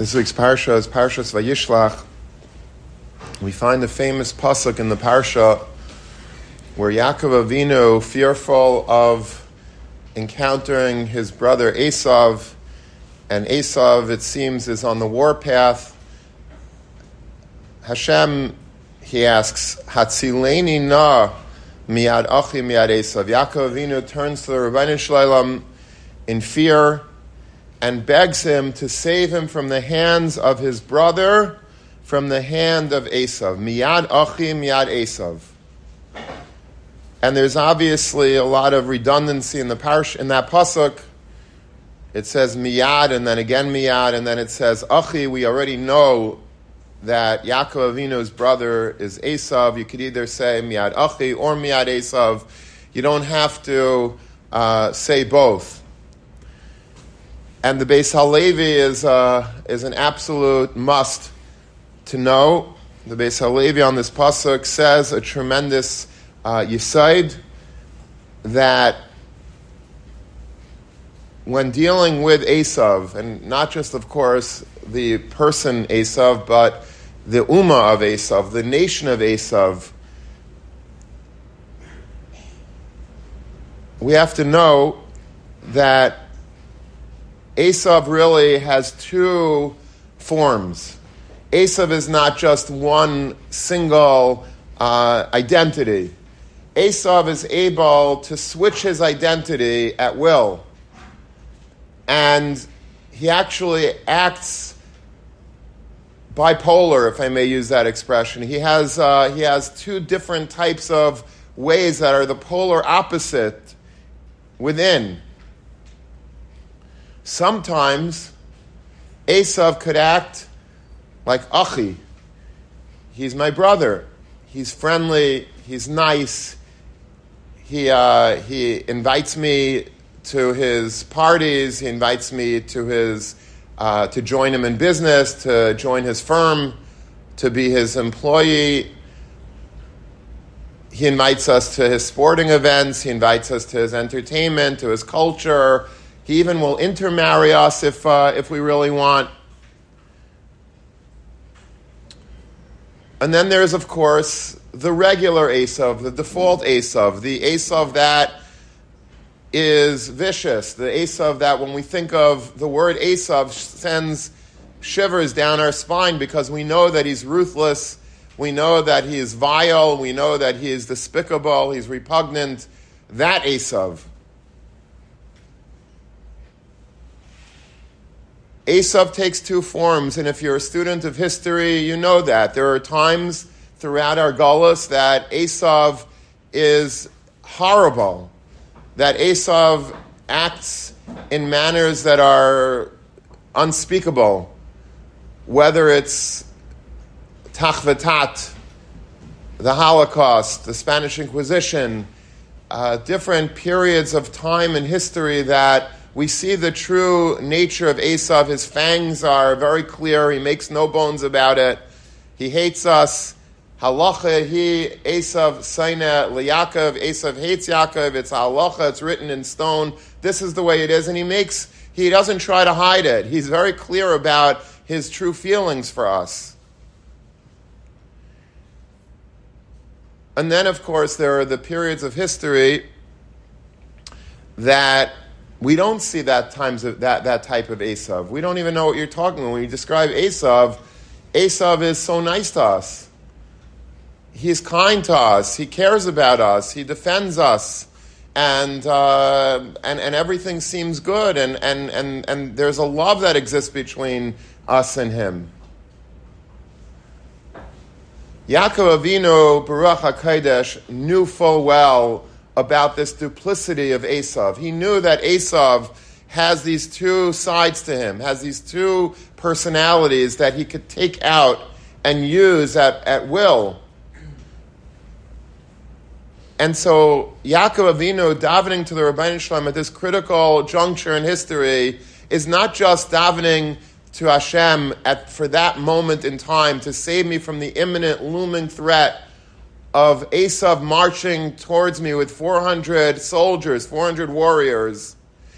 This week's parsha is Parshas Vayishlach. We find the famous pasuk in the parsha where Yaakov Avinu, fearful of encountering his brother Esav, and Esav, it seems, is on the warpath. Hashem, he asks, Hatzileni na miad achi miad Esav. Yaakov Avinu turns to the Ribono Shel Olam in fear and begs him to save him from the hands of his brother, from the hand of Esav. Miyad Achi, Miyad Esav. And there's obviously a lot of redundancy in the parish in that pasuk. It says miyad and then again miyad and then it says achi. We already know that Yaakov Avinu's brother is Esav. You could either say miyad achi or miyad Esav. You don't have to uh, say both. And the Beis Halevi is, uh, is an absolute must to know. The Beis Halevi on this pasuk says a tremendous uh, yesod that when dealing with Esav, and not just, of course, the person Esav, but the Ummah of Esav, the nation of Esav, we have to know that Esav really has two forms. Esav is not just one single uh, identity. Esav is able to switch his identity at will. And he actually acts bipolar, if I may use that expression. He has, uh, he has two different types of ways that are the polar opposite within. Sometimes Esav could act like Achi. He's my brother. He's friendly. He's nice. He, uh, he invites me to his parties. He invites me to his uh, to join him in business, to join his firm, to be his employee. He invites us to his sporting events. He invites us to his entertainment, to his culture. He even will intermarry us if, uh, if we really want. And then there's, of course, the regular Esav, the default Esav, the Esav that is vicious, the Esav that when we think of the word Esav sends shivers down our spine because we know that he's ruthless, we know that he is vile, we know that he is despicable, he's repugnant. That Esav. Esav takes two forms, and if you're a student of history, you know that. There are times throughout our Gullus that Esav is horrible, that Esav acts in manners that are unspeakable, whether it's Tachvatat, the Holocaust, the Spanish Inquisition, uh, different periods of time in history that we see the true nature of Esav. His fangs are very clear. He makes no bones about it. He hates us. Halacha he Esav Saina Yaakov. Esav hates Yaakov. It's halacha. It's written in stone. This is the way it is, and he makes. He doesn't try to hide it. He's very clear about his true feelings for us. And then, of course, there are the periods of history that we don't see that times of that, that type of Esav. We don't even know what you're talking about. When you describe Esav, Esav is so nice to us. He's kind to us. He cares about us. He defends us. And, uh, and, and everything seems good. And, and, and, and there's a love that exists between us and him. Yaakov Avinu, b'Ruach HaKodesh, knew full well about this duplicity of Esav. He knew that Esav has these two sides to him, has these two personalities that he could take out and use at, at will. And so Yaakov Avinu davening to the Rabbi Shalom at this critical juncture in history is not just davening to Hashem at, for that moment in time to save me from the imminent looming threat of Esav marching towards me with 400 soldiers, 400 warriors,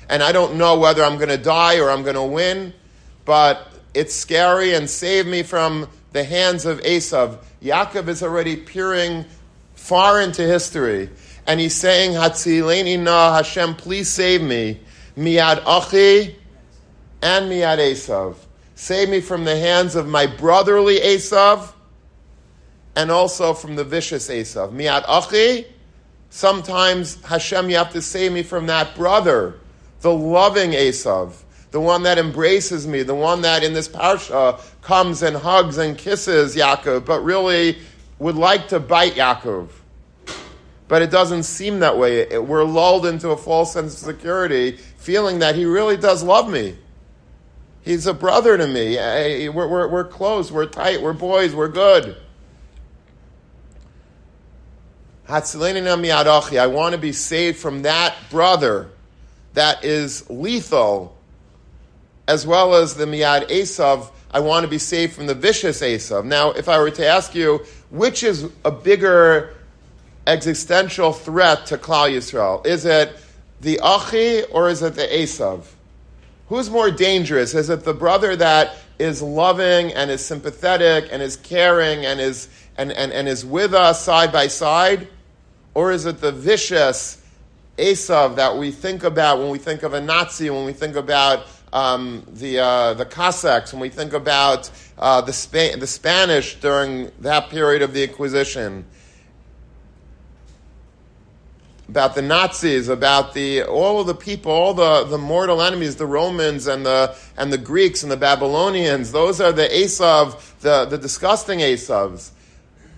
and I don't know whether I'm going to die or I'm going to win, but it's scary and save me from the hands of Esav. Yaakov is already peering far into history. And he's saying, Hatzileni na Hashem, please save me. Miad achi and miad Esav. Save me from the hands of my brotherly Esav and also from the vicious Esav. Miad achi, sometimes Hashem, you have to save me from that brother, the loving Esav the one that embraces me, the one that in this parsha comes and hugs and kisses Yaakov, but really would like to bite Yaakov. But it doesn't seem that way. we're lulled into a false sense of security, feeling that he really does love me. He's a brother to me. We're, we're, we're close, we're tight, we're boys, we're good. I want to be saved from that brother that is lethal as well as the Miad Esav, I want to be saved from the vicious Esav. Now, if I were to ask you, which is a bigger existential threat to Klal Yisrael? Is it the Achi or is it the Esav? Who's more dangerous? Is it the brother that is loving and is sympathetic and is caring and is, and, and, and is with us side by side? Or is it the vicious Esav that we think about when we think of a Nazi, when we think about um, the uh, the Cossacks, when we think about uh, the the Spanish during that period of the Inquisition, about the Nazis, about the all of the people, all the, the mortal enemies, the Romans and the and the Greeks and the Babylonians. Those are the Esav, the, the disgusting Esavs.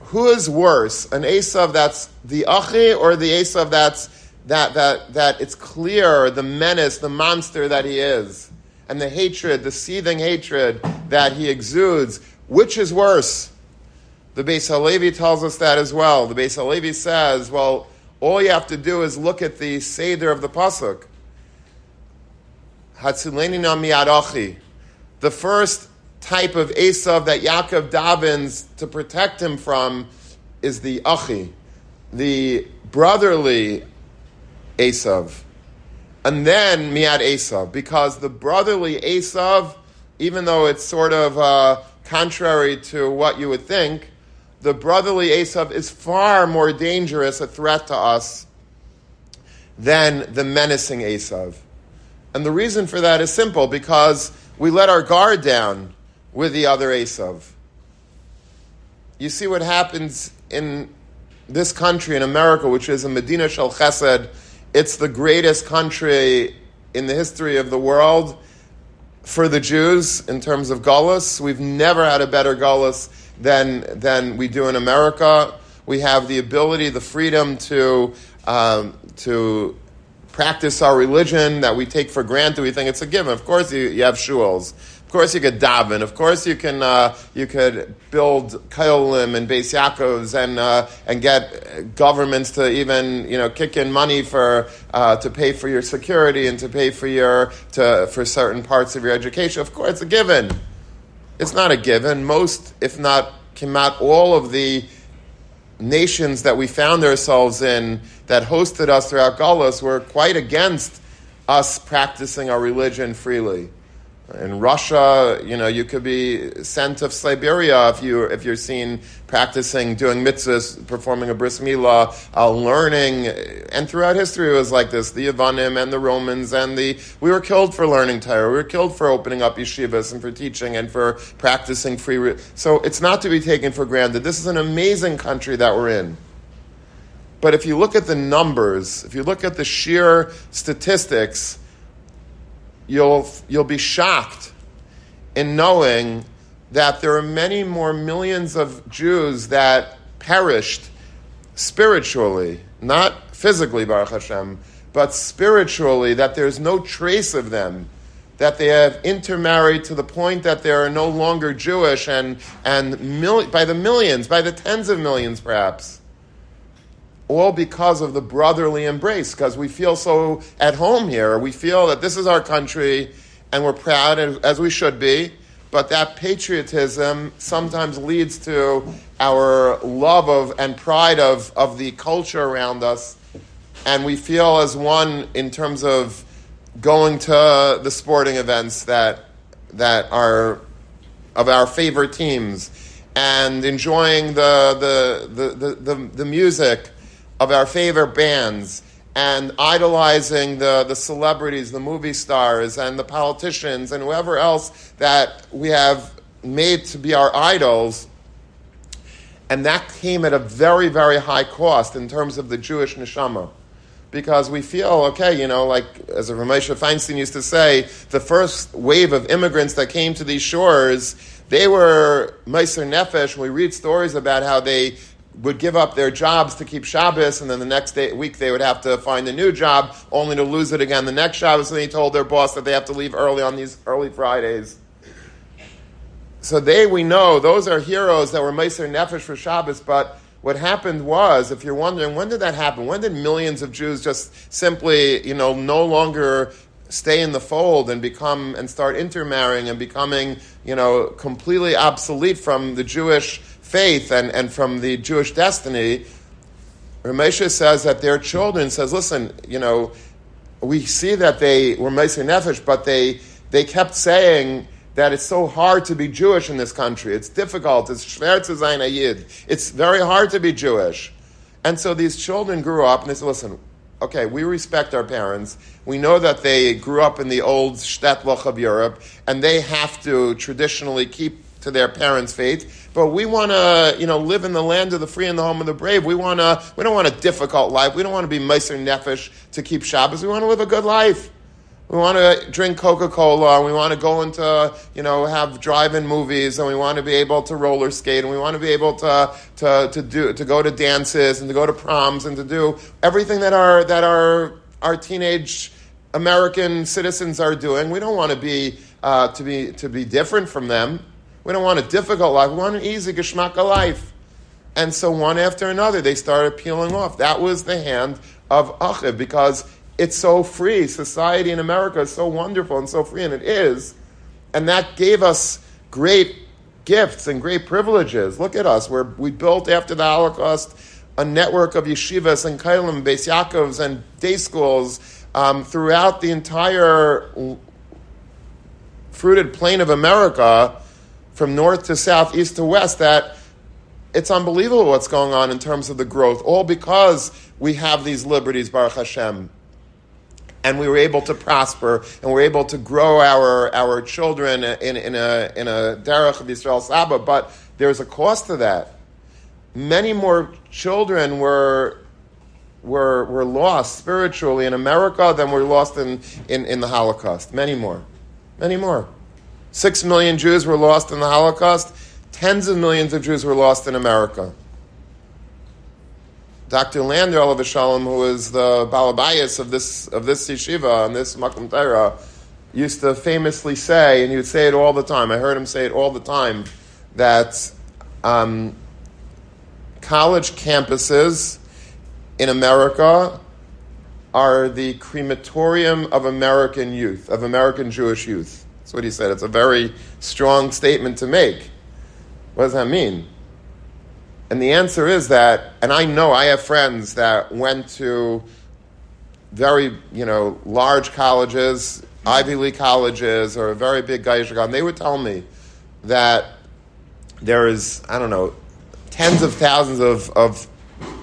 Who is worse, an Esav that's the Achi or the Esav that's that that that it's clear the menace, the monster that he is? and the hatred, the seething hatred that he exudes, which is worse? The Beis Halevi tells us that as well. The Beis Halevi says, well, all you have to do is look at the Seder of the Pasuk. Hatzileni na The first type of Esav that Yaakov davens to protect him from is the Achi, the brotherly Esav and then Miad Esav, because the brotherly Esav, even though it's sort of uh, contrary to what you would think, the brotherly Esav is far more dangerous a threat to us than the menacing Esav. And the reason for that is simple because we let our guard down with the other Esav. You see what happens in this country, in America, which is a Medina Shel Chesed, it's the greatest country in the history of the world for the Jews in terms of gullus. We've never had a better gullus than, than we do in America. We have the ability, the freedom to, um, to practice our religion that we take for granted. We think it's a given. Of course, you, you have shuls course, you could daven. Of course, you can uh, you could build kolim and Beis Yaakovs and uh, and get governments to even you know kick in money for uh, to pay for your security and to pay for your to for certain parts of your education. Of course, it's a given. It's not a given. Most, if not, out all of the nations that we found ourselves in that hosted us throughout Galus were quite against us practicing our religion freely. In Russia, you know, you could be sent to Siberia if you if you're seen practicing doing mitzvahs, performing a bris milah, uh, learning, and throughout history it was like this: the Yavanim and the Romans and the we were killed for learning Torah, we were killed for opening up yeshivas and for teaching and for practicing free. Re- so it's not to be taken for granted. This is an amazing country that we're in. But if you look at the numbers, if you look at the sheer statistics you'll, you'll be shocked in knowing that there are many more millions of Jews that perished spiritually, not physically, Baruch Hashem, but spiritually, that there's no trace of them, that they have intermarried to the point that they are no longer Jewish, and, and mil- by the millions, by the tens of millions perhaps all because of the brotherly embrace, because we feel so at home here. We feel that this is our country and we're proud, as we should be. But that patriotism sometimes leads to our love of and pride of, of the culture around us. And we feel as one in terms of going to the sporting events that, that are of our favorite teams and enjoying the, the, the, the, the, the music of our favorite bands and idolizing the, the celebrities, the movie stars, and the politicians, and whoever else that we have made to be our idols. And that came at a very, very high cost in terms of the Jewish neshama. Because we feel, okay, you know, like as Reb Moshe Feinstein used to say, the first wave of immigrants that came to these shores, they were Meiser Nefesh. We read stories about how they would give up their jobs to keep Shabbos, and then the next day, week they would have to find a new job, only to lose it again the next Shabbos. And they told their boss that they have to leave early on these early Fridays. So they, we know, those are heroes that were Meiser Nefesh for Shabbos, but what happened was, if you're wondering, when did that happen? When did millions of Jews just simply, you know, no longer stay in the fold and become and start intermarrying and becoming, you know, completely obsolete from the Jewish faith and, and from the Jewish destiny? Reb Moshe says that their children says, listen, you know, we see that they were Meiser Nefesh, but they they kept saying that it's so hard to be Jewish in this country. It's difficult. It's schwer zu sein a Yid. It's very hard to be Jewish. And so these children grew up and they said, listen, okay, we respect our parents. We know that they grew up in the old Shtetlach of Europe and they have to traditionally keep to their parents' faith. But we want to, you know, live in the land of the free and the home of the brave. We want to, we don't want a difficult life. We don't want to be Meiser Nefesh to keep Shabbos. We want to live a good life. We want to drink Coca Cola, we want to go into, you know, have drive-in movies, and we want to be able to roller skate, and we want to be able to, to, to do to go to dances and to go to proms and to do everything that our that our our teenage American citizens are doing. We don't want to be uh, to be to be different from them. We don't want a difficult life. We want an easy geschmack life. And so one after another, they started peeling off. That was the hand of Achiv because it's so free. Society in America is so wonderful and so free, and it is. And that gave us great gifts and great privileges. Look at us. We're, we built after the Holocaust a network of yeshivas and kailim, Beis Yaakovs, and day schools um, throughout the entire fruited plain of America, from north to south, east to west, that it's unbelievable what's going on in terms of the growth, all because we have these liberties, Baruch Hashem and we were able to prosper and we were able to grow our, our children in, in a, in a derech of Israel Saba, but there's a cost to that. Many more children were, were, were lost spiritually in America than were lost in, in, in the Holocaust. Many more. Many more. Six million Jews were lost in the Holocaust. Tens of millions of Jews were lost in America. Dr. Lander Olav Shalom, who is the balabayas of this of this yeshiva and this makom Torah, used to famously say, and he would say it all the time. I heard him say it all the time that um, college campuses in America are the crematorium of American youth, of American Jewish youth. That's what he said. It's a very strong statement to make. What does that mean? And the answer is that, and I know I have friends that went to very, you know, large colleges, Ivy League colleges, or a very big goyishe and they would tell me that there is, I don't know, tens of thousands of, of,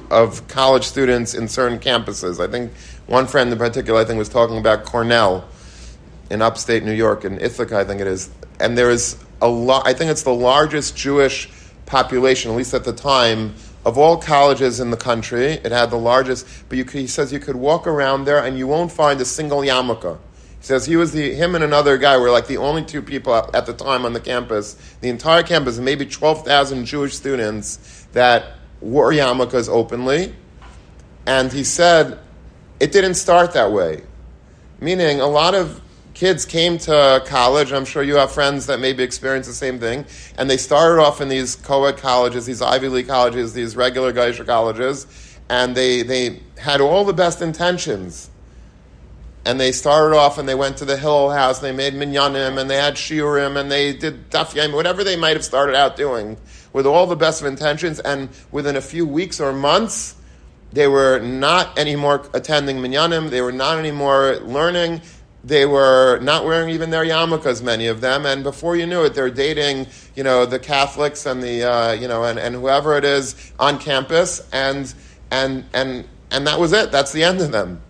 of college students in certain campuses. I think one friend in particular, I think, was talking about Cornell in upstate New York, in Ithaca, I think it is. And there is a lot, I think it's the largest Jewish population, at least at the time, of all colleges in the country. It had the largest, but you, he says you could walk around there and you won't find a single yarmulke. He says he was the him and another guy were like the only two people at the time on the campus. The entire campus, maybe twelve thousand Jewish students that wore yarmulkes openly, and he said it didn't start that way. Meaning, a lot of kids came to college, I'm sure you have friends that maybe experience the same thing, and they started off in these co-ed colleges, these Ivy League colleges, these regular goyishe colleges, and they, they had all the best intentions. And they started off and they went to the Hillel House, and they made minyanim, and they had shiurim, and they did daf whatever they might have started out doing, with all the best of intentions, and within a few weeks or months, they were not anymore attending minyanim, they were not anymore learning, they were not wearing even their yarmulkes, many of them, and before you knew it, they're dating, you know, the Catholics and the, uh, you know, and, and whoever it is on campus, and and and and that was it. That's the end of them.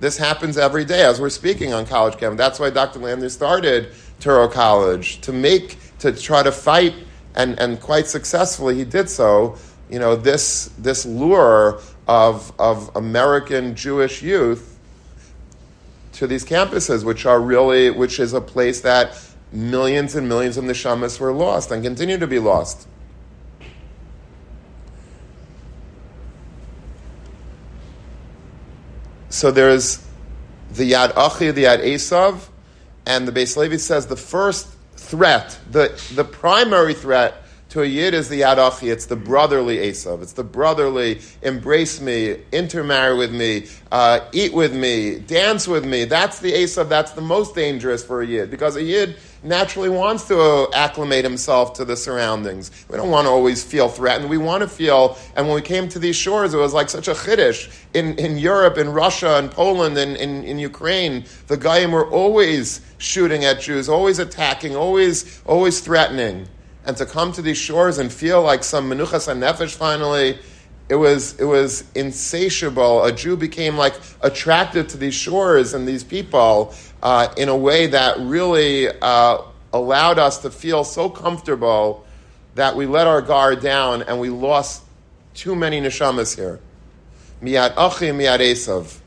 This happens every day as we're speaking on college campus. That's why Dr. Lander started Touro College to make to try to fight, and and quite successfully he did so. You know, this this lure of of American Jewish youth to these campuses, which are really, which is a place that millions and millions of neshamas were lost and continue to be lost. So there's the Yad Achi, the Yad Esav, and the Beis Levi says the first threat, the, the primary threat to a Yid is the Yadachi, It's the brotherly Esav. It's the brotherly, embrace me, intermarry with me, uh, eat with me, dance with me. That's the Esav. That's the most dangerous for a Yid because a Yid naturally wants to acclimate himself to the surroundings. We don't want to always feel threatened. We want to feel, and when we came to these shores, it was like such a chiddush. In, in Europe, in Russia, in Poland, in, in, in Ukraine, the Goyim were always shooting at Jews, always attacking, always, always threatening and to come to these shores and feel like some menuchas and nefesh finally, it was, it was insatiable. A Jew became like attracted to these shores and these people uh, in a way that really uh, allowed us to feel so comfortable that we let our guard down and we lost too many neshamas here. Miyad achi, miyad esav.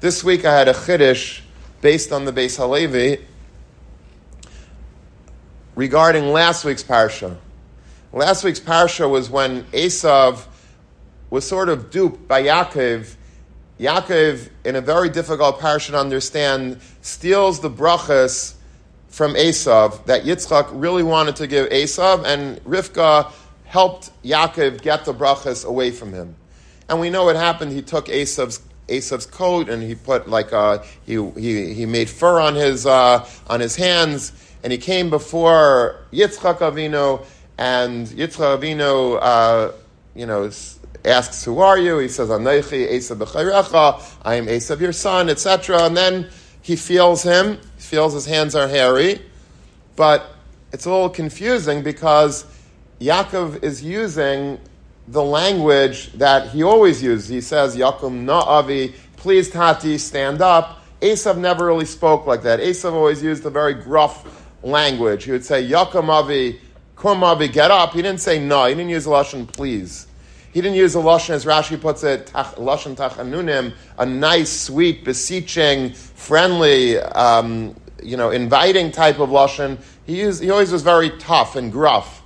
This week I had a chiddush based on the Beis Halevi regarding last week's parsha. Last week's parsha was when Esav was sort of duped by Yaakov. Yaakov, in a very difficult parsha to understand, steals the brachas from Esav that Yitzchak really wanted to give Esav, and Rivka helped Yaakov get the brachas away from him. And we know what happened. He took Esav's Esav's coat and he put like uh, he, he he made fur on his uh, on his hands and he came before Yitzchak Avinu, and Yitzchak Avinu, uh, you know, asks, "Who are you?" He says, "Anochi Esav bechorecha." I am Esav, your son, etc. And then he feels him. He feels his hands are hairy, but it's a little confusing because Yaakov is using the language that he always uses. He says, "Yakum na'avi." Please, Tati, stand up. Esav never really spoke like that. Esav always used a very gruff language. He would say, Yakamavi, Kumavi, get up. He didn't say no. He didn't use Lashon, please. He didn't use a Lashon, as Rashi puts it, Lashon Tachanunim, a nice, sweet, beseeching, friendly, um, you know, inviting type of Lashon. He, used, he always was very tough and gruff.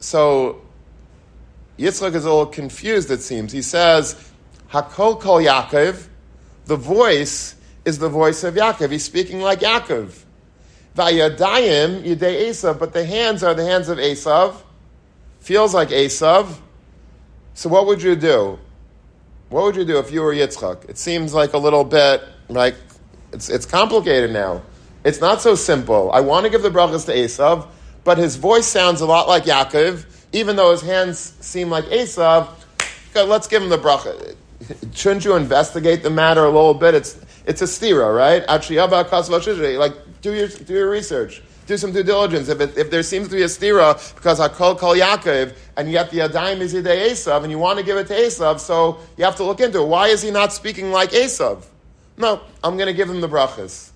So Yitzchak is a little confused, it seems. He says, Hakol Kol Yaakov, the voice is the voice of Yaakov. He's speaking like Yaakov. Vayadayim yidei Esav, but the hands are the hands of Esav. Feels like Esav. So what would you do? What would you do if you were Yitzchak? It seems like a little bit like it's, it's complicated now. It's not so simple. I want to give the brachas to Esav, but his voice sounds a lot like Yaakov, even though his hands seem like Esav. Let's give him the bracha. Shouldn't you investigate the matter a little bit? It's it's a stira, right? Like, do your, do your research. Do some due diligence. If, it, if there seems to be a stira, because Hakol Kol Yaakov, and yet the Adaim is Yidei Esav, and you want to give it to Esav, so you have to look into it. Why is he not speaking like Esav? No, I'm going to give him the brachas.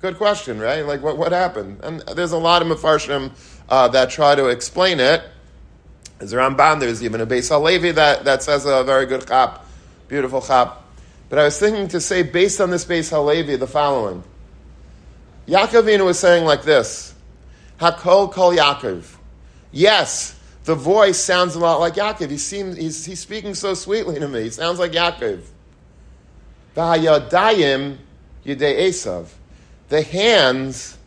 Good question, right? Like, what, what happened? And there's a lot of Mefarshim uh, that try to explain it. There's Ramban, there's even a Beis Halevi that, that says a very good chap, beautiful chap. But I was thinking to say, based on this Beis Halevi, the following. Yaakovina was saying like this Hakol kol Yaakov. Yes, the voice sounds a lot like Yaakov. He seems, he's, he's speaking so sweetly to me. He sounds like Yaakov. V'hayadayim yidei Esav. The hands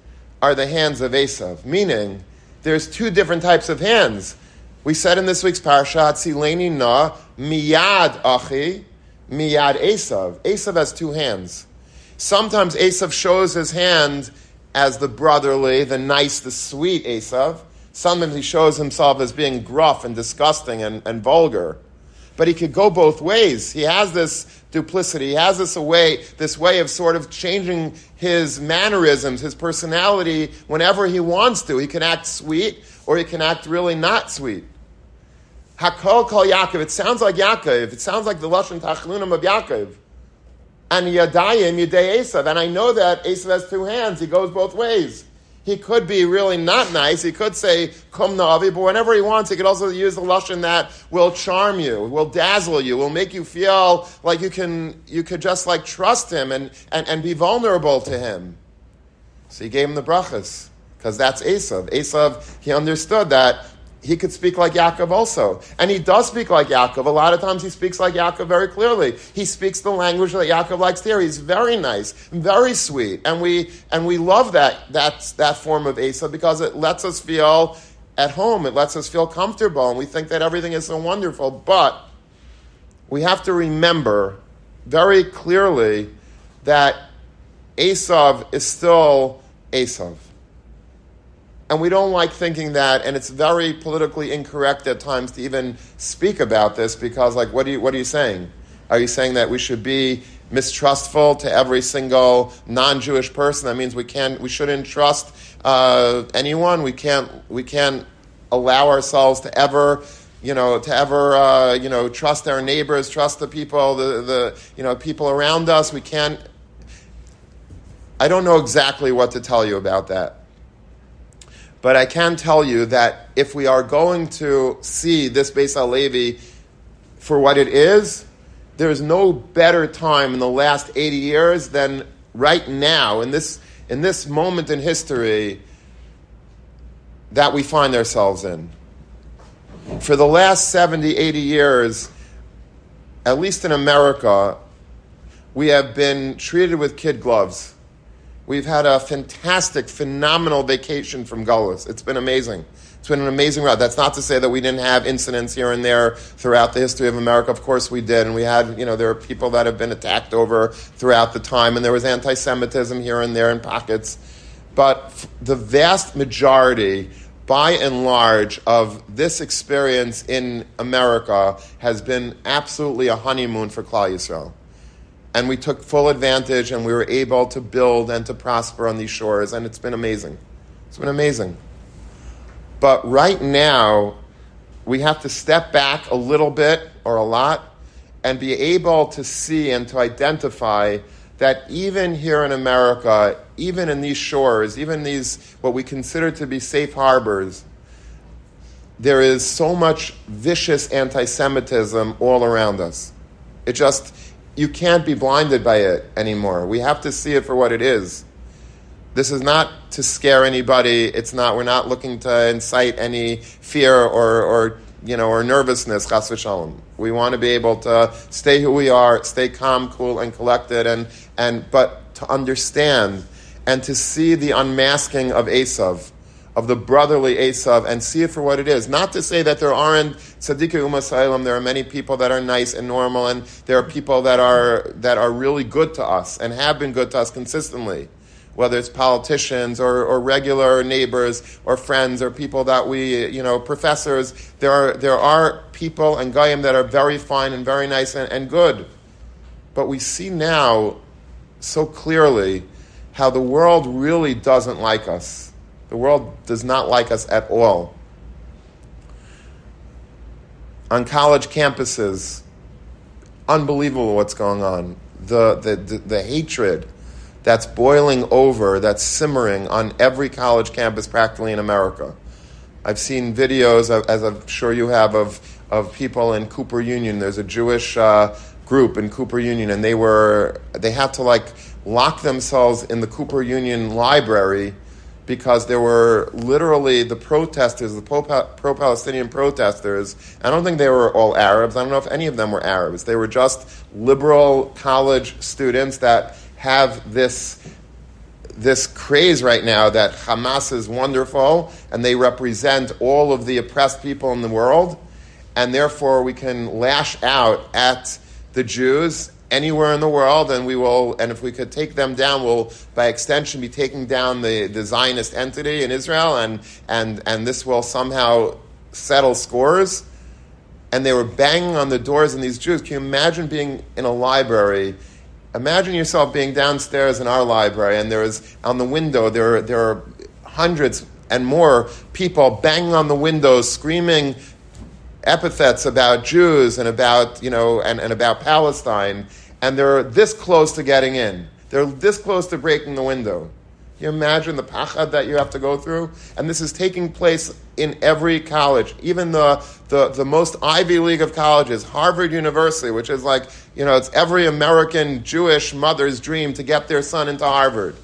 are the hands of Esav, meaning there's two different types of hands. We said in this week's parashat, Sileni na miyad achi, miyad Esav. Esav has two hands. Sometimes Esav shows his hand as the brotherly, the nice, the sweet Esav. Sometimes he shows himself as being gruff and disgusting and, and vulgar. but he could go both ways. He has this duplicity. He has this way, this way of sort of changing his mannerisms, his personality whenever he wants to. He can act sweet or he can act really not sweet. Hakol kol Yaakov. It sounds like Yaakov. It sounds like the lashon tachanunim of Yaakov. And Yadayim Yadei Esav. And I know that Esav has two hands. He goes both ways. He could be really not nice. He could say "Kum navi," but whenever he wants, he could also use the lashon that will charm you, will dazzle you, will make you feel like you can you could just like trust him and, and, and be vulnerable to him. So he gave him the brachas because that's Esav. Esav, he understood that he could speak like Yaakov also. And he does speak like Yaakov. A lot of times he speaks like Yaakov very clearly. He speaks the language that Yaakov likes to hear. He's very nice, very sweet. And we, and we love that, that, that form of Esav because it lets us feel at home. It lets us feel comfortable. And we think that everything is so wonderful. But we have to remember very clearly that Esav is still Esav. And we don't like thinking that, and it's very politically incorrect at times to even speak about this because, like, what are you, what are you saying? Are you saying that we should be mistrustful to every single non-Jewish person? That means we can't, we shouldn't trust uh, anyone. We can't, we can't allow ourselves to ever you know, to ever, uh, you know, trust our neighbors, trust the people, the, the, you know, people around us. We can't. I don't know exactly what to tell you about that. But I can tell you that if we are going to see this Beis Halevi for what it is, there is no better time in the last 80 years than right now, in this, in this moment in history, that we find ourselves in. For the last 70, 80 years, at least in America, we have been treated with kid gloves. We've had a fantastic, phenomenal vacation from Gullus. It's been amazing. It's been an amazing ride. That's not to say that we didn't have incidents here and there throughout the history of America. Of course we did. And we had, you know, there are people that have been attacked over throughout the time, and there was anti Semitism here and there in pockets. But the vast majority, by and large, of this experience in America has been absolutely a honeymoon for Klal Yisrael and we took full advantage and we were able to build and to prosper on these shores and it's been amazing. It's been amazing. But right now we have to step back a little bit or a lot and be able to see and to identify that even here in america even in these shores even these what we consider to be safe harbors there is so much vicious anti-semitism all around us. It just you can't be blinded by it anymore. We have to see it for what it is. This is not to scare anybody. It's not. We're not looking to incite any fear or, or you know, or nervousness. Chas v'shalom. We want to be able to stay who we are, stay calm, cool, and collected, and and but to understand and to see the unmasking of Esav of the brotherly Esav and see it for what it is. Not to say that there aren't tzaddikai umasaylam. There are many people that are nice and normal, and there are people that are that are really good to us and have been good to us consistently. Whether it's politicians or, or regular neighbors or friends or people that we, you know, professors, there are, there are people and goyim that are very fine and very nice and, and good. But we see now so clearly how the world really doesn't like us the world does not like us at all. On college campuses, unbelievable what's going on. The, the, the, the hatred that's boiling over, that's simmering on every college campus practically in America. I've seen videos, of, as I'm sure you have, of, of people in Cooper Union. There's a Jewish uh, group in Cooper Union, and they were they had to like lock themselves in the Cooper Union library because there were literally the protesters, the pro Palestinian protesters. I don't think they were all Arabs. I don't know if any of them were Arabs. They were just liberal college students that have this. This craze right now that Hamas is wonderful and they represent all of the oppressed people in the world, and therefore we can lash out at the Jews anywhere in the world, and we will, and if we could take them down, we'll by extension be taking down the, the Zionist entity in Israel, and and and this will somehow settle scores. and they were banging on the doors, and these Jews. Can you imagine being in a library? Imagine yourself being downstairs in our library, and there is on the window there there are hundreds and more people banging on the windows, screaming epithets about Jews and about you know and, and about Palestine, and they're this close to getting in. They're this close to breaking the window. Can you imagine the pachad that you have to go through? And this is taking place in every college, even the, the, the most Ivy League of colleges, Harvard University, which is like, you know, it's every American Jewish mother's dream to get their son into Harvard.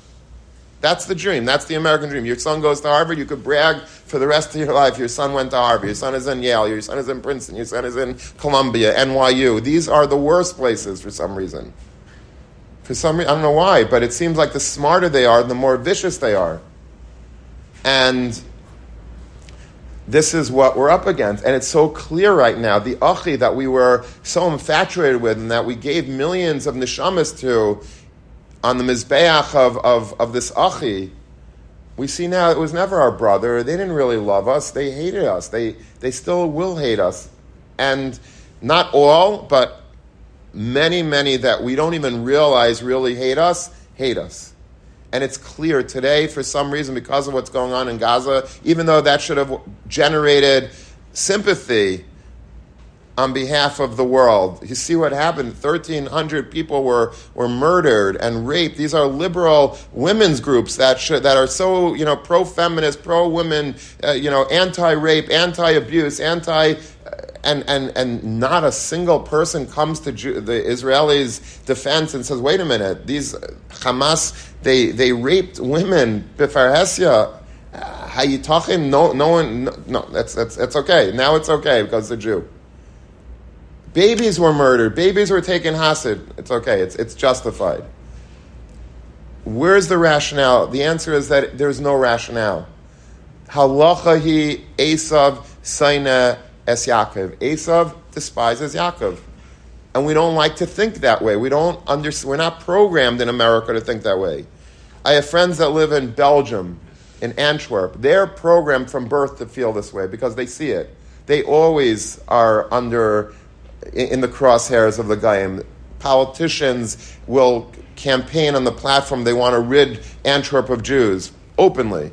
That's the dream. That's the American dream. Your son goes to Harvard, you could brag for the rest of your life. Your son went to Harvard. Your son is in Yale. Your son is in Princeton. Your son is in Columbia, NYU. These are the worst places for some reason. For some reason, I don't know why, but it seems like the smarter they are, the more vicious they are. And this is what we're up against. And it's so clear right now. The Achi that we were so infatuated with and that we gave millions of neshamas to on the Mizbeach of, of, of this Achi, we see now it was never our brother. They didn't really love us. They hated us. They, they still will hate us. And not all, but many, many that we don't even realize really hate us, hate us. And it's clear today, for some reason, because of what's going on in Gaza, even though that should have generated sympathy on behalf of the world. You see what happened? 1,300 people were, were murdered and raped. These are liberal women's groups that, should, that are so, you know, pro-feminist, pro-women, uh, you know, anti-rape, anti-abuse, anti- uh, and, and, and not a single person comes to Jew, the Israelis' defense and says, wait a minute, these uh, Hamas, they, they raped women, Bifarhesia, uh, Hayitachim, no, no one, no, no, that's, that's, that's okay. Now it's okay because the Jew. Babies were murdered. Babies were taken hostage. It's okay. It's, it's justified. Where's the rationale? The answer is that there's no rationale. Halacha hi Esav Saina es Yaakov. Esav despises Yaakov. And we don't like to think that way. We don't understand, we're not programmed in America to think that way. I have friends that live in Belgium, in Antwerp. They're programmed from birth to feel this way because they see it. They always are under in the crosshairs of the goyim. Politicians will campaign on the platform they want to rid Antwerp of Jews openly.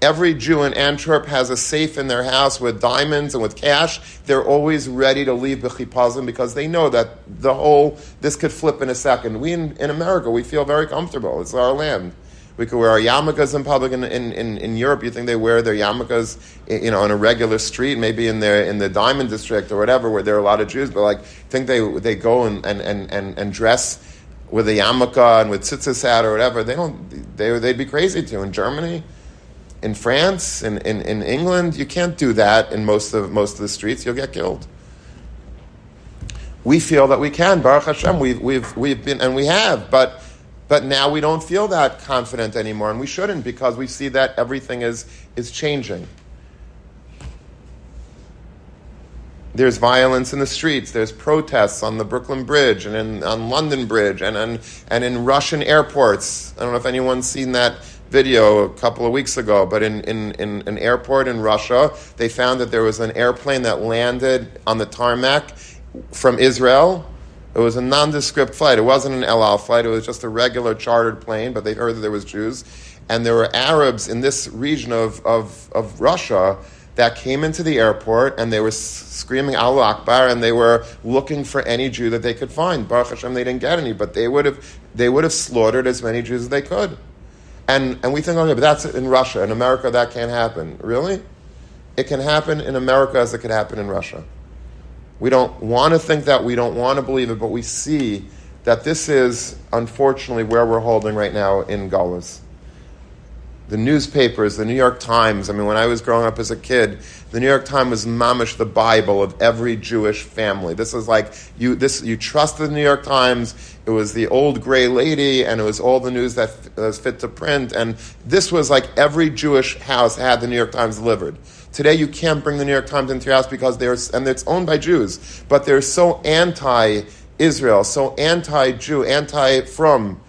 Every Jew in Antwerp has a safe in their house with diamonds and with cash. They're always ready to leave Bechipazim because they know that the whole, this could flip in a second. We in, in America, we feel very comfortable. It's our land. We could wear our yarmulkes in public. In, in, in, in Europe, you think they wear their yarmulkes, you know, on a regular street, maybe in their in the Diamond District or whatever, where there are a lot of Jews. But like, think they they go and and, and, and dress with a yarmulke and with tzitzis hat or whatever. They don't. They they'd be crazy to. In Germany, in France, in, in, in England, you can't do that in most of most of the streets. You'll get killed. We feel that we can. Baruch Hashem, we've we've we've been and we have, but but now we don't feel that confident anymore, and we shouldn't because we see that everything is, is changing. There's violence in the streets. There's protests on the Brooklyn Bridge and in, on London Bridge and, and, and in Russian airports. I don't know if anyone's seen that video a couple of weeks ago, but in, in, in an airport in Russia, they found that there was an airplane that landed on the tarmac from Israel it was a nondescript flight. It wasn't an El Al flight. It was just a regular chartered plane, but they heard that there was Jews. And there were Arabs in this region of, of, of Russia that came into the airport and they were screaming Allah Akbar and they were looking for any Jew that they could find. Baruch Hashem, they didn't get any, but they would have, they would have slaughtered as many Jews as they could. And, and we think, okay, but that's in Russia. In America, that can't happen. Really? It can happen in America as it could happen in Russia. We don't want to think that, we don't want to believe it, but we see that this is unfortunately where we're holding right now in Gullus. The newspapers, the New York Times, I mean, when I was growing up as a kid, the New York Times was mamish the Bible of every Jewish family. This is like you this you trusted the New York Times. It was the old gray lady, and it was all the news that was fit to print. And this was like every Jewish house had the New York Times delivered. Today you can't bring the New York Times into your house because they're, and it's owned by Jews, but they're so anti-Israel, so anti-Jew, anti-frum.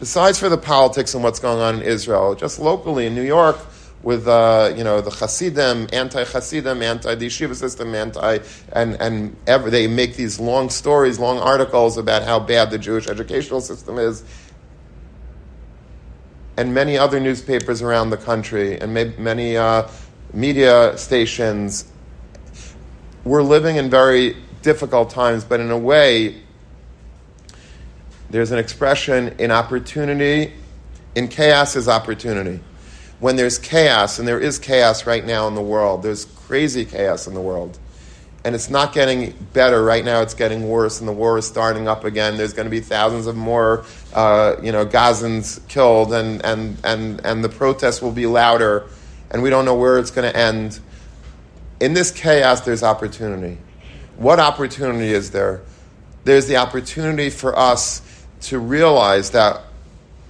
Besides for the politics and what's going on in Israel, just locally in New York, with uh, you know the Hasidim, anti-Hasidim, anti the yeshiva system, anti and and ever, they make these long stories, long articles about how bad the Jewish educational system is. And many other newspapers around the country, and many uh, media stations, we're living in very difficult times, but in a way, there's an expression in opportunity, in chaos is opportunity. When there's chaos, and there is chaos right now in the world, there's crazy chaos in the world, and it's not getting better. Right now, it's getting worse, and the war is starting up again. There's going to be thousands of more, uh, you know, Gazans killed, and, and, and, and the protests will be louder, and we don't know where it's going to end. In this chaos, there's opportunity. What opportunity is there? There's the opportunity for us to realize that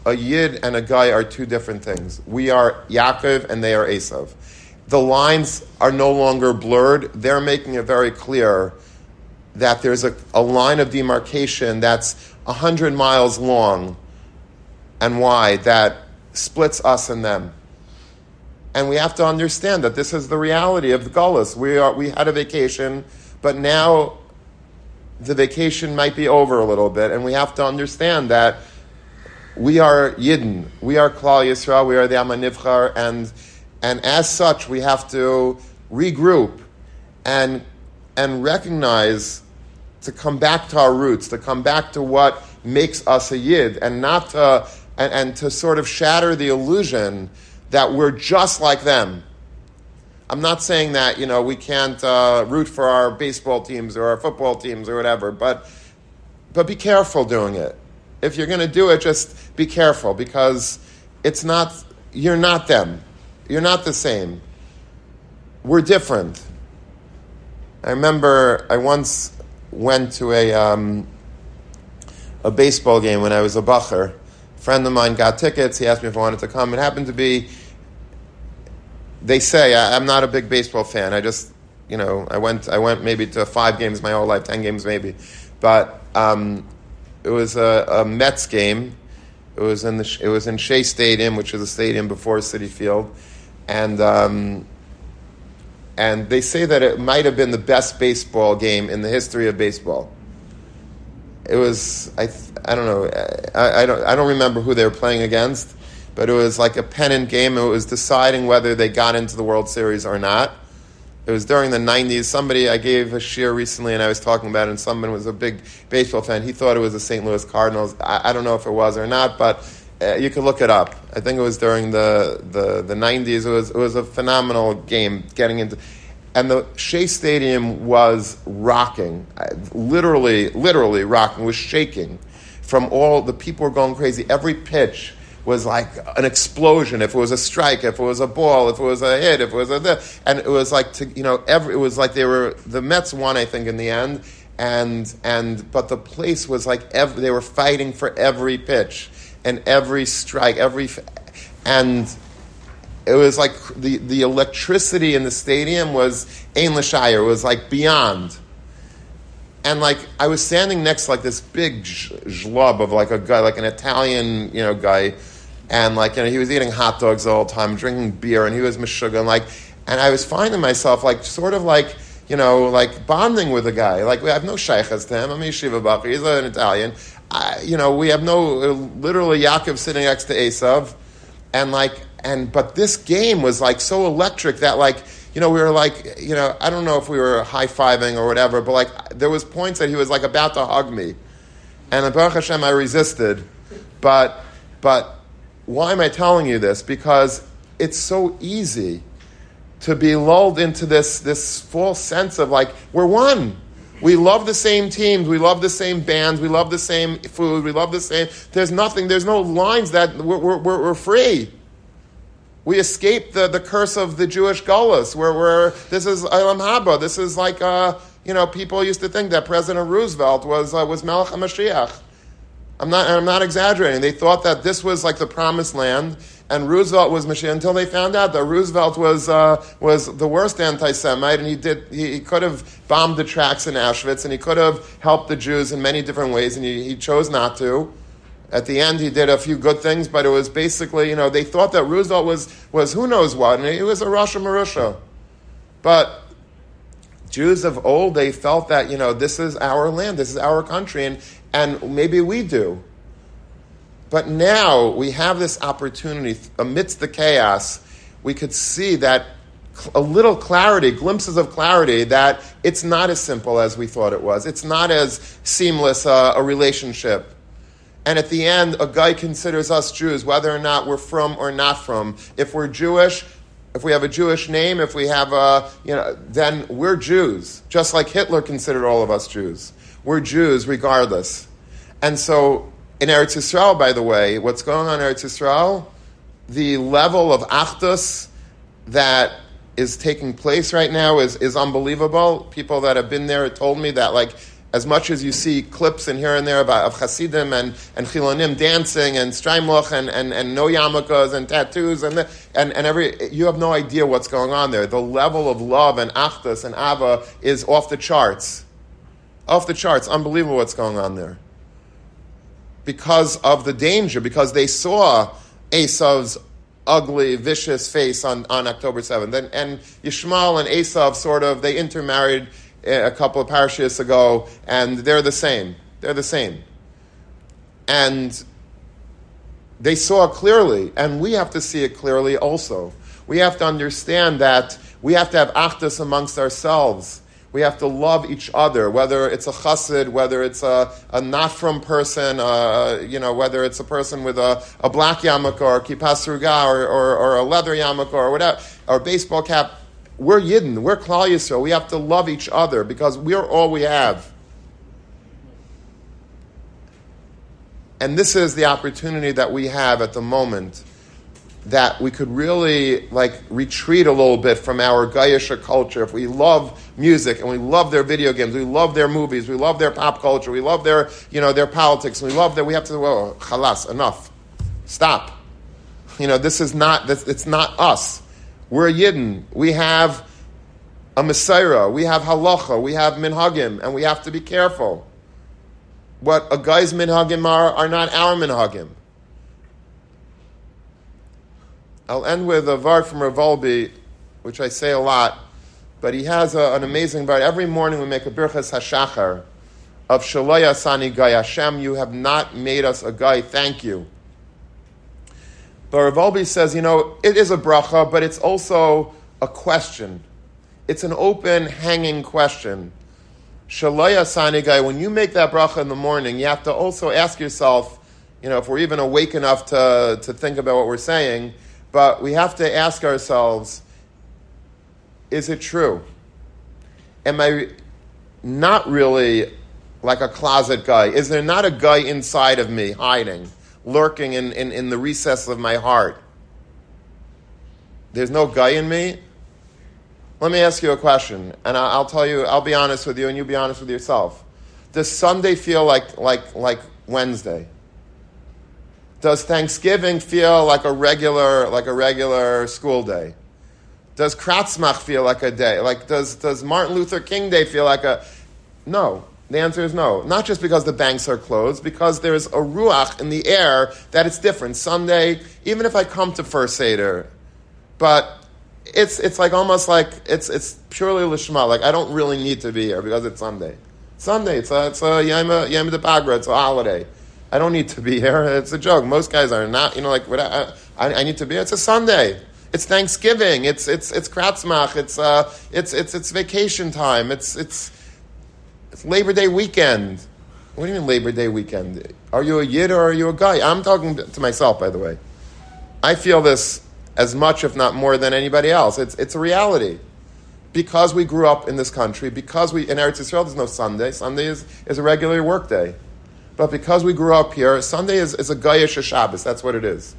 a Yid and a goy are two different things. We are Yaakov and they are Esav. The lines are no longer blurred. They're making it very clear that there's a, a line of demarcation that's 100 miles long and wide that splits us and them. And we have to understand that this is the reality of the Gullus. We, are, we had a vacation, but now the vacation might be over a little bit, and we have to understand that we are Yidden, we are Klal Yisrael, we are the Amanivchar, and and as such, we have to regroup and and recognize to come back to our roots, to come back to what makes us a Yid, and not to and, and to sort of shatter the illusion that we're just like them. I'm not saying that you know we can't uh, root for our baseball teams or our football teams or whatever, but but be careful doing it if you're going to do it, just be careful because it's not, you're not them. You're not the same. We're different. I remember I once went to a, um, a baseball game when I was a bacher. Friend of mine got tickets. He asked me if I wanted to come. It happened to be, they say, I, am not a big baseball fan. I just, you know, I went, I went maybe to five games my whole life, ten games maybe. But um, it was a, a Mets game. It was in the it was in Shea Stadium, which is a stadium before Citi Field, and um, and they say that it might have been the best baseball game in the history of baseball. It was I I don't know I, I don't I don't remember who they were playing against, but it was like a pennant game. It was deciding whether they got into the World Series or not it was during the 90s. Somebody, I gave a share recently and I was talking about it, and someone was a big baseball fan. He thought it was the St. Louis Cardinals. I, I don't know if it was or not, but uh, you could look it up. I think it was during the, the, the 90s. It was, it was a phenomenal game getting into. And the Shea Stadium was rocking, literally, literally rocking, was shaking from all the people were going crazy. Every pitch was like an explosion. If it was a strike, if it was a ball, if it was a hit, if it was a this, and it was like to you know every it was like they were the Mets won I think in the end, and and but the place was like every, they were fighting for every pitch and every strike, every and it was like the, the electricity in the stadium was L'Shayir, it was like beyond. And like I was standing next to like this big schlub of like a guy, like an Italian, you know, guy and like you know he was eating hot dogs all the time, drinking beer, and he was meshuggah, and like, and I was finding myself like sort of like you know like bonding with a guy. Like I have no shaykhs to him. I'm a yeshiva bacher. He's an Italian. I, you know we have no literally Yaakov sitting next to Esav, and like and but this game was like so electric that like you know we were like you know I don't know if we were high fiving or whatever, but like there was points that he was like about to hug me, and Baruch Hashem I resisted, but but why am I telling you this? Because it's so easy to be lulled into this, this false sense of like, we're one. We love the same teams. We love the same bands. We love the same food. We love the same. There's nothing, there's no lines that we're, we're, we're free. We escaped the, the curse of the Jewish gullus, where we're, this is Olam Haba. This is like, uh, you know, people used to think that President Roosevelt was, uh, was Melech HaMashiach. I'm not, I'm not exaggerating. They thought that this was like the promised land, and Roosevelt was Mashiach until they found out that Roosevelt was, uh, was the worst anti Semite, and he, did, he, he, could have bombed the tracks in Auschwitz, and he could have helped the Jews in many different ways, and he, he chose not to. At the end, he did a few good things, but it was basically, you know, they thought that Roosevelt was, was who knows what, and he was a rasha merusha. But Jews of old, they felt that, you know, this is our land, this is our country, and, and maybe we do. But now we have this opportunity amidst the chaos, we could see that a little clarity, glimpses of clarity, that it's not as simple as we thought it was. It's not as seamless uh, a relationship. And at the end, a goy considers us Jews, whether or not we're frum or not frum. If we're Jewish, if we have a Jewish name, if we have a, you know, then we're Jews, just like Hitler considered all of us Jews. We're Jews regardless. And so in Eretz Yisrael, by the way, what's going on in Eretz Yisrael, the level of achdus that is taking place right now is, is unbelievable. People that have been there told me that, like, as much as you see clips and here and there about of Hasidim and, and Chilonim dancing and Streimloch and, and, and no yarmulkes and tattoos and, the, and, and every, you have no idea what's going on there. The level of love and achdus and ava is off the charts. Off the charts. Unbelievable what's going on there. Because of the danger, because they saw Esau's ugly, vicious face on, on October 7th. And, and Yishmael and Esav sort of, they intermarried a couple of parashas ago, and they're the same. They're the same. And they saw clearly, and we have to see it clearly also. We have to understand that we have to have achdus amongst ourselves. We have to love each other, whether it's a chassid, whether it's a, a not frum person, uh, you know, whether it's a person with a, a black yarmulke or kippa sruga or, or, or, a leather yarmulke or whatever, or baseball cap we're Yidden, we're Klal Yisrael. We have to love each other because we're all we have. And this is the opportunity that we have at the moment that we could really like retreat a little bit from our goyishe culture. If we love music and we love their video games, we love their movies, we love their pop culture, we love their, you know, their politics, we love that we have to, well, chalas, enough. Stop. You know, this is not, this, it's not us. We're a Yidden. We have a Messiah. We have halacha. We have minhagim, and we have to be careful. What a goy's minhagim are are not our minhagim. I'll end with a var from Rav which I say a lot, but he has a, an amazing var. Every morning we make a birchas hashachar of Shelo Asani Goy Hashem. You have not made us a goy. Thank you. But Rav says, you know, it is a bracha, but it's also a question. It's an open, hanging question. shelo asani goy, when you make that bracha in the morning, you have to also ask yourself, you know, if we're even awake enough to, to think about what we're saying, but we have to ask ourselves, is it true? Am I not really like a closet goy? Is there not a goy inside of me hiding? Lurking in, in, in the recess of my heart. There's no goy in me. Let me ask you a question, and I'll tell you, I'll be honest with you, and you be honest with yourself. Does Sunday feel like, like, like Wednesday? Does Thanksgiving feel like a regular, like a regular school day? Does Kratzmach feel like a day? Like, does, does Martin Luther King Day feel like a. No. The answer is no. Not just because the banks are closed, because there's a ruach in the air that it's different. Sunday, even if I come to First Seder, but it's, it's like almost like it's, it's purely lishma. Like I don't really need to be here because it's Sunday. Sunday, it's a, it's a Yom, Yom Pagra, it's a holiday. I don't need to be here. It's a joke. Most guys are not, you know, like, I, I, I need to be here. It's a Sunday. It's Thanksgiving. It's, it's, it's Kratzmach. It's, uh, it's, it's, it's vacation time. It's, it's, it's Labor Day weekend. What do you mean Labor Day weekend? Are you a yid or are you a goy? I'm talking to myself, by the way. I feel this as much, if not more, than anybody else. It's, it's a reality. Because we grew up in this country, because we, in Eretz Israel, there's no Sunday. Sunday is, is a regular work day. But because we grew up here, Sunday is, is a goyish Shabbos. That's what it is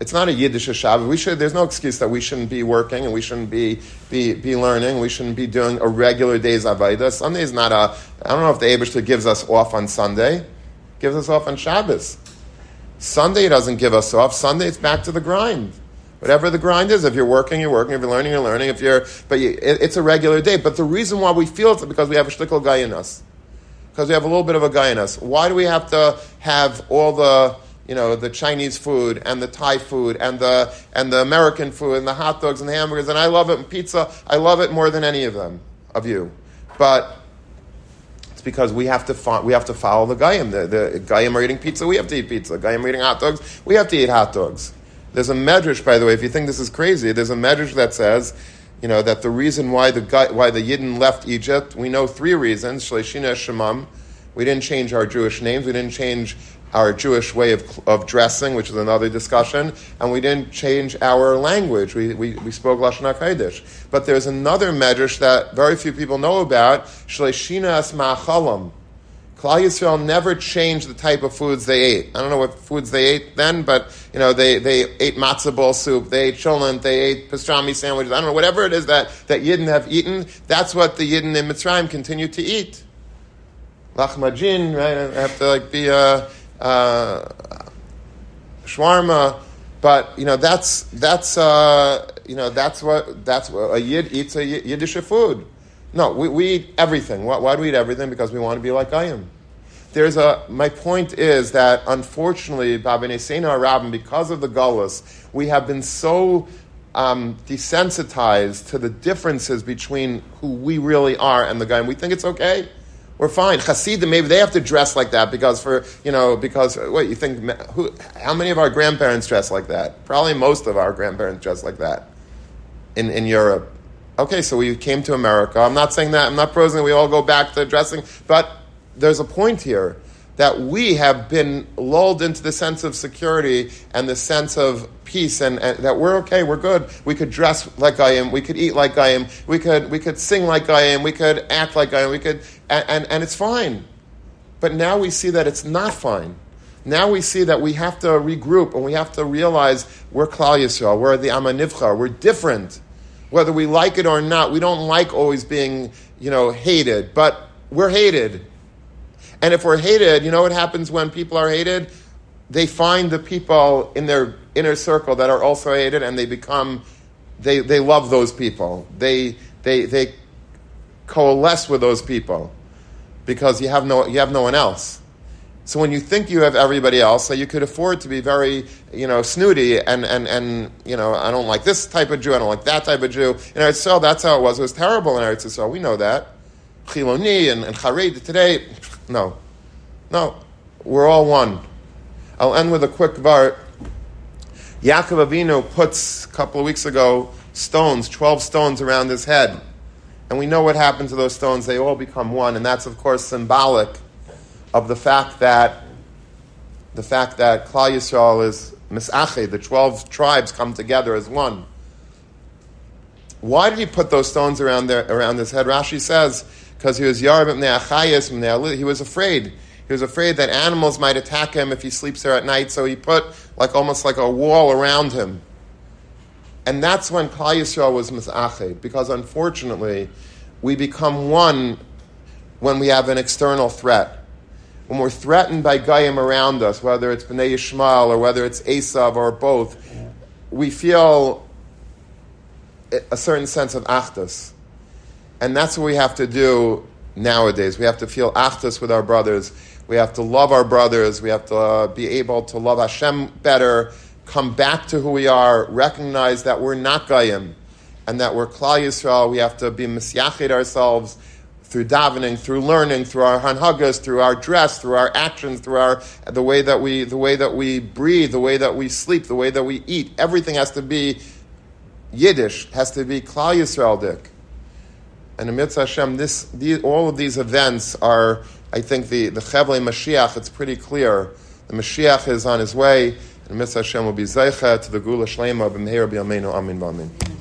it's not a Yiddish Shabbat. We should, there's no excuse that we shouldn't be working and we shouldn't be, be, be learning. We shouldn't be doing a regular day's Avaida. Sunday is not a, I don't know if the Abishter gives us off on Sunday. Gives us off on Shabbos. Sunday doesn't give us off. Sunday it's back to the grind. Whatever the grind is, if you're working, you're working. If you're learning, you're learning. If you're, but you, it, it's a regular day. But the reason why we feel it is because we have a shtickle goy in us. Because we have a little bit of a goy in us. Why do we have to have all the you know, the Chinese food and the Thai food and the and the American food and the hot dogs and the hamburgers, and I love it and pizza. I love it more than any of them of you, but it's because we have to fo- we have to follow the Goyim. The, the are eating pizza, we have to eat pizza. Goyim are eating hot dogs, we have to eat hot dogs. There's a medrash, by the way. If you think this is crazy, there's a medrash that says, you know, that the reason why the why the Yidden left Egypt, we know three reasons. Shleshina Shemam. We didn't change our Jewish names. We didn't change our Jewish way of, of dressing, which is another discussion, and we didn't change our language. We, we, we spoke Lashon HaKodesh. But there's another medrash that very few people know about, Shleshina As Ma'achalam. Klal Yisrael never changed the type of foods they ate. I don't know what foods they ate then, but you know they, they ate matzah ball soup, they ate cholent, they ate pastrami sandwiches. I don't know whatever it is that that Yidden have eaten. That's what the Yidden in Mitzrayim continue to eat. Lachmajin, right? I have to like be a, a shawarma, but you know that's that's uh, you know that's what that's what a Yid eats a Yiddish food. No, we, we eat everything. Why, why, do we eat everything? Because we want to be like I am. There's a, my point is that unfortunately, Babine Sena Rabin, because of the gullus, we have been so um, desensitized to the differences between who we really are and the goy, and we think it's okay. We're fine. Hasidim, maybe they have to dress like that because for you know because what you think? Who, how many of our grandparents dress like that? Probably most of our grandparents dress like that in in Europe. Okay, so we came to America. I'm not saying that, I'm not prosing we all go back to dressing, but there's a point here that we have been lulled into the sense of security and the sense of peace and, and, that we're okay, we're good. We could dress like I am, we could eat like I am, we could, we could sing like I am, we could act like I am, we could, and, and, and it's fine. But now we see that it's not fine. Now we see that we have to regroup and we have to realize we're Klal Yisrael, we're the Amanivcha, we're different whether we like it or not. We don't like always being, you know, hated, but we're hated. And if we're hated, you know what happens when people are hated? They find the people in their inner circle that are also hated and they become, they, they love those people. They, they, they coalesce with those people because you have no, you have no one else. So when you think you have everybody else, so you could afford to be very, you know, snooty and, and, and you know, I don't like this type of Jew, I don't like that type of Jew. In Eretz Yisrael, that's how it was. It was terrible in Eretz Yisrael. We know that. Chiloni and, and today, no. No. We're all one. I'll end with a quick part. Yaakov Avinu puts, a couple of weeks ago, stones, 12 stones around his head. And we know what happened to those stones. They all become one. And that's, of course, symbolic of the fact that the fact that Klal Yisrael is Misache, the twelve tribes come together as one. Why did he put those stones around there, around his head? Rashi says because he was he was afraid. He was afraid that animals might attack him if he sleeps there at night, so he put like almost like a wall around him. And that's when Klal Yisrael was Misache, because unfortunately, we become one when we have an external threat when we're threatened by Goyim around us, whether it's Bnei Yishmael or whether it's Esav or both, we feel a certain sense of achdus. And that's what we have to do nowadays. We have to feel achdus with our brothers. We have to love our brothers. We have to uh, be able to love Hashem better, come back to who we are, recognize that we're not Goyim, and that we're Klal Yisrael. We have to be misyachid ourselves through davening, through learning, through our hanhagas, through our dress, through our actions, through our the way that we the way that we breathe, the way that we sleep, the way that we eat. Everything has to be Yiddish, has to be Klal Yisraeldik. And Mitzvah Hashem, this, these, all of these events are, I think, the, the Chevle Mashiach, it's pretty clear. The Mashiach is on his way, and Mitzvah Hashem will be Zeicha to the Geulah Shleimah, Bimheira B'yameinu, Amin B'amin.